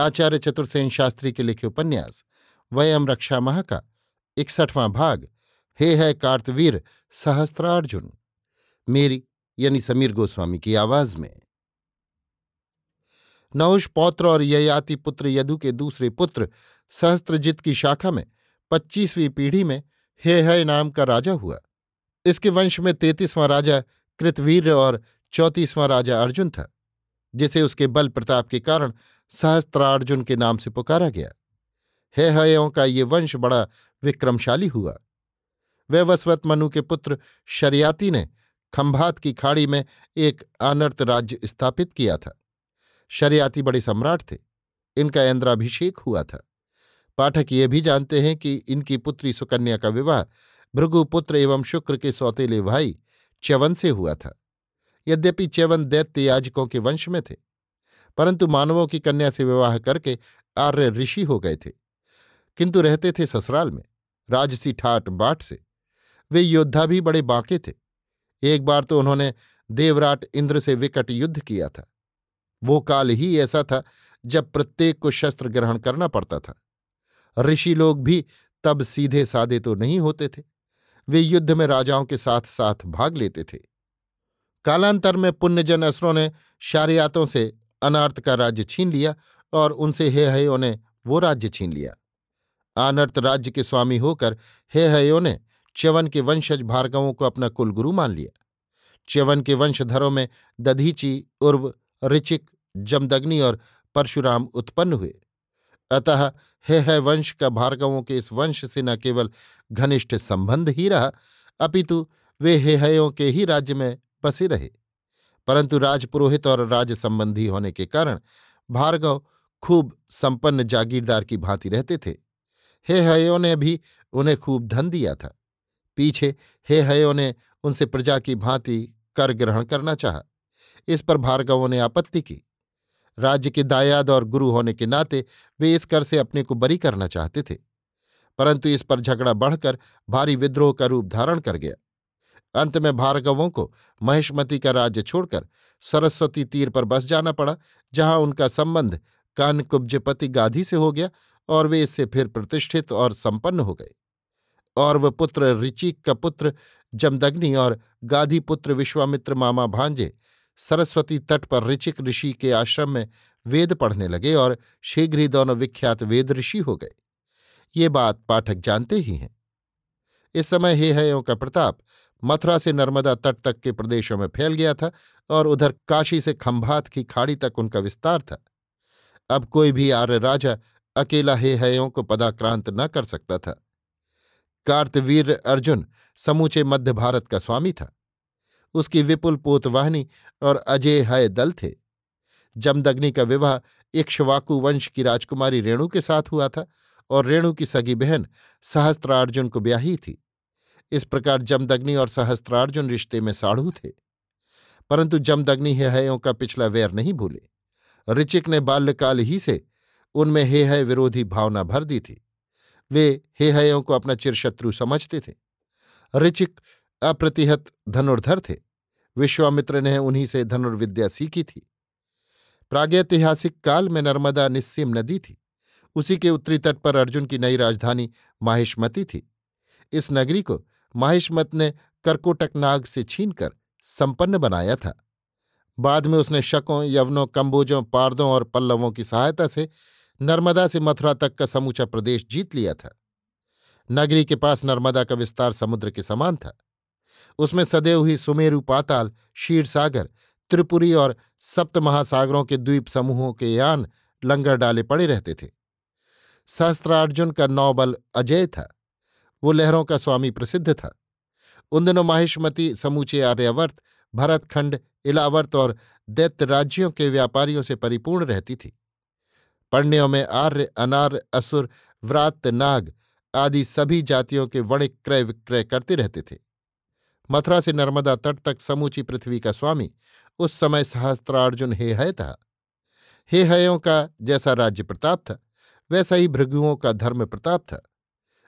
आचार्य चतुर्सेन शास्त्री के लिखे उपन्यास, वयम रक्षा माह का इकसठवां भाग, हे है कार्तवीर सहस्त्रार्जुन। मेरी, यानी समीर गोस्वामी की आवाज़ में। नौश पौत्र और ययाति पुत्र यदु के दूसरे पुत्र सहस्त्रजित की शाखा में, पच्चीसवीं पीढ़ी में हे है नाम का राजा हुआ। इसके वंश में तैतीसवां राजा कृतवीर और चौतीसवां राजा अर्जुन था। जिसे उसके बल प्रताप के कारण सहस्त्रार्जुन के नाम से पुकारा गया। है हयों का ये वंश बड़ा विक्रमशाली हुआ। वैवस्वत मनु के पुत्र शरियाती ने खंभात की खाड़ी में एक अनर्त राज्य स्थापित किया था। शरियाती बड़े सम्राट थे। इनका इंद्राभिषेक हुआ था। पाठक ये भी जानते हैं कि इनकी पुत्री सुकन्या का विवाह भृगुपुत्र एवं शुक्र के सौतेले भाई च्यवन से हुआ था। यद्यपि च्यवन दैत्य याजकों के वंश में थे, परंतु मानवों की कन्या से विवाह करके आर्य ऋषि हो गए थे। किंतु रहते थे ससुराल में, राजसी ठाट बाट से। वे योद्धा भी बड़े बांके थे। एक बार तो उन्होंने देवराट इंद्र से विकट युद्ध किया था। वो काल ही ऐसा था जब प्रत्येक को शस्त्र ग्रहण करना पड़ता था। ऋषि लोग भी तब सीधे साधे तो नहीं होते थे। वे युद्ध में राजाओं के साथ साथ भाग लेते थे। कालांतर में पुण्यजन असरों ने शारियातों से अनार्त का राज्य छीन लिया और उनसे हे हयो ने वो राज्य छीन लिया। आनर्त राज्य के स्वामी होकर हे हयो ने च्यवन के वंशज भार्गवों को अपना कुलगुरु मान लिया। च्यवन के वंशधरों में दधीची, उर्व, ऋचिक, जमदग्नि और परशुराम उत्पन्न हुए। अतः हे है वंश का भार्गवों के इस वंश से न केवल घनिष्ठ संबंध ही रहा, अपितु वे हे हेहयों के ही राज्य में बसे रहे। परंतु राजपुरोहित और राज संबंधी होने के कारण भार्गव खूब संपन्न जागीरदार की भांति रहते थे। हे हयो ने भी उन्हें खूब धन दिया था। पीछे हे हयो ने उनसे प्रजा की भांति कर ग्रहण करना चाहा। इस पर भार्गवों ने आपत्ति की। राज्य के दायाद और गुरु होने के नाते वे इस कर से अपने को बरी करना चाहते थे। परंतु इस पर झगड़ा बढ़कर भारी विद्रोह का रूप धारण कर गया। अंत में भार्गवों को महेशमती का राज्य छोड़कर सरस्वती तीर पर बस जाना पड़ा, जहाँ उनका संबंध कानकुब्जपति गाधी से हो गया और वे इससे फिर प्रतिष्ठित और संपन्न हो गए। और वह पुत्र ऋचिक का पुत्र जमदग्नि और गाधी पुत्र विश्वामित्र मामा भांजे सरस्वती तट पर ऋचिक ऋषि के आश्रम में वेद पढ़ने लगे और शीघ्र ही दोनों विख्यात वेद ऋषि हो गए। ये बात पाठक जानते ही हैं। इस समय हे हयों का प्रताप मथुरा से नर्मदा तट तक के प्रदेशों में फैल गया था और उधर काशी से खंभात की खाड़ी तक उनका विस्तार था। अब कोई भी आर्य राजा अकेला हे हयों को पदाक्रांत न कर सकता था। कार्तवीर अर्जुन समूचे मध्य भारत का स्वामी था। उसकी विपुल पोतवाहिनी और अजय हय दल थे। जमदग्नि का विवाह इक्ष्वाकु वंश की राजकुमारी रेणु के साथ हुआ था और रेणु की सगी बहन सहस्त्रार्जुन को ब्याही थी। इस प्रकार जमदग्नि और सहस्त्रार्जुन रिश्ते में साढ़ू थे। परंतु जमदग्नि हेहयों का पिछला वैर नहीं भूले। ऋचिक ने बाल्यकाल ही से उनमें हेहय विरोधी भावना भर दी थी। वे हेहयों को अपना चिरशत्रु समझते थे। ऋचिक अप्रतिहत धनुर्धर थे। विश्वामित्र ने उन्हीं से धनुर्विद्या सीखी थी। प्रागैतिहासिक काल में नर्मदा निस्सीम नदी थी। उसी के उत्तरी तट पर अर्जुन की नई राजधानी माहिष्मती थी। इस नगरी को माहिष्मत ने करकोटक नाग से छीनकर संपन्न बनाया था। बाद में उसने शकों, यवनों कंबोजों पारदों और पल्लवों की सहायता से नर्मदा से मथुरा तक का समूचा प्रदेश जीत लिया था। नगरी के पास नर्मदा का विस्तार समुद्र के समान था। उसमें सदैव ही सुमेरु पाताल, क्षीरसागर, त्रिपुरी और सप्त महासागरों के द्वीप समूहों के यान लंगर डाले पड़े रहते थे। सहस्त्रार्जुन का नौबल अजय था। वो लहरों का स्वामी प्रसिद्ध था। उन दिनों माहिष्मती, समूचे आर्यावर्त, भरतखंड, इलावर्त और दैत्य राज्यों के व्यापारियों से परिपूर्ण रहती थी। पण्यों में आर्य, अनार्य, असुर व्रात नाग आदि सभी जातियों के वणिक क्रय विक्रय करते रहते थे। मथुरा से नर्मदा तट तक समूची पृथ्वी का स्वामी उस समय सहस्त्रार्जुन हे हय था। हे हयों का जैसा राज्य प्रताप था, वैसा ही भृगुओं का धर्म प्रताप था।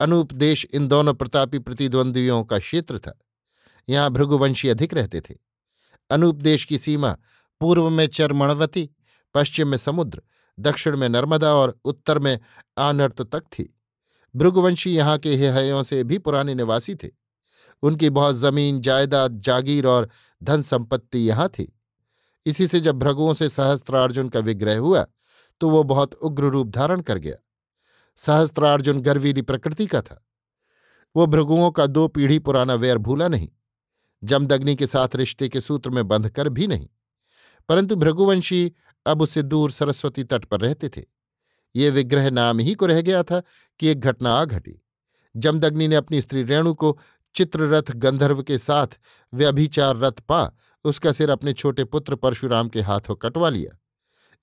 अनूप देश इन दोनों प्रतापी प्रतिद्वंद्वियों का क्षेत्र था। यहाँ भृगुवंशी अधिक रहते थे। अनूप देश की सीमा पूर्व में चरमणवती, पश्चिम में समुद्र, दक्षिण में नर्मदा और उत्तर में आनर्त तक थी। भृगुवंशी यहाँ के हेहयों से भी पुराने निवासी थे। उनकी बहुत ज़मीन, जायदाद, जागीर और धन संपत्ति यहाँ थी। इसी से जब भृगुओं से सहस्त्रार्जुन का विग्रह हुआ तो वो बहुत उग्र रूप धारण कर गया। सहस्त्रार्जुन गर्वीली प्रकृति का था। वो भृगुओं का दो पीढ़ी पुराना वैर भूला नहीं, जमदग्नि के साथ रिश्ते के सूत्र में बंधकर भी नहीं, परंतु भृगुवंशी अब उसे दूर सरस्वती तट पर रहते थे। ये विग्रह नाम ही को रह गया था कि एक घटना आ घटी। जमदग्नि ने अपनी स्त्री रेणु को चित्ररथ गंधर्व के साथ व्यभिचार रथ पा, उसका सिर अपने छोटे पुत्र परशुराम के हाथों कटवा लिया।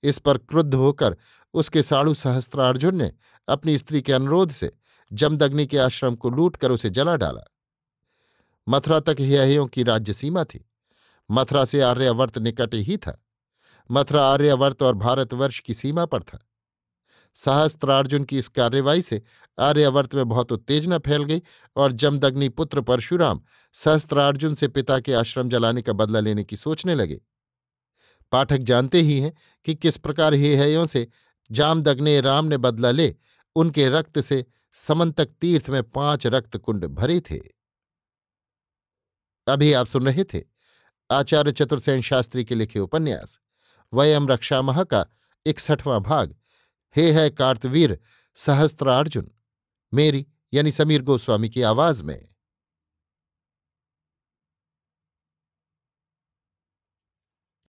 इस पर क्रुद्ध होकर उसके साड़ू सहस्त्रार्जुन ने अपनी स्त्री के अनुरोध से जमदग्नि के आश्रम को लूट कर उसे जला डाला। मथुरा तक हियाहियों की राज्य सीमा थी। मथुरा से आर्यावर्त निकट ही था। मथुरा आर्यावर्त और भारतवर्ष की सीमा पर था। सहस्त्रार्जुन की इस कार्यवाही से आर्यावर्त में बहुत उत्तेजना फैल गई और जमदग्नि पुत्र परशुराम सहस्त्रार्जुन से पिता के आश्रम जलाने का बदला लेने की सोचने लगे। पाठक जानते ही हैं कि किस प्रकार हे हेहयों से जामदग्ने राम ने बदला ले, उनके रक्त से समंतक तीर्थ में पाँच रक्त कुंड भरे थे। अभी आप सुन रहे थे आचार्य चतुर्सेन शास्त्री के लिखे उपन्यास, वयम रक्षामह का इकसठवां भाग हे है कार्तवीर सहस्त्रार्जुन, मेरी यानी समीर गोस्वामी की आवाज़ में।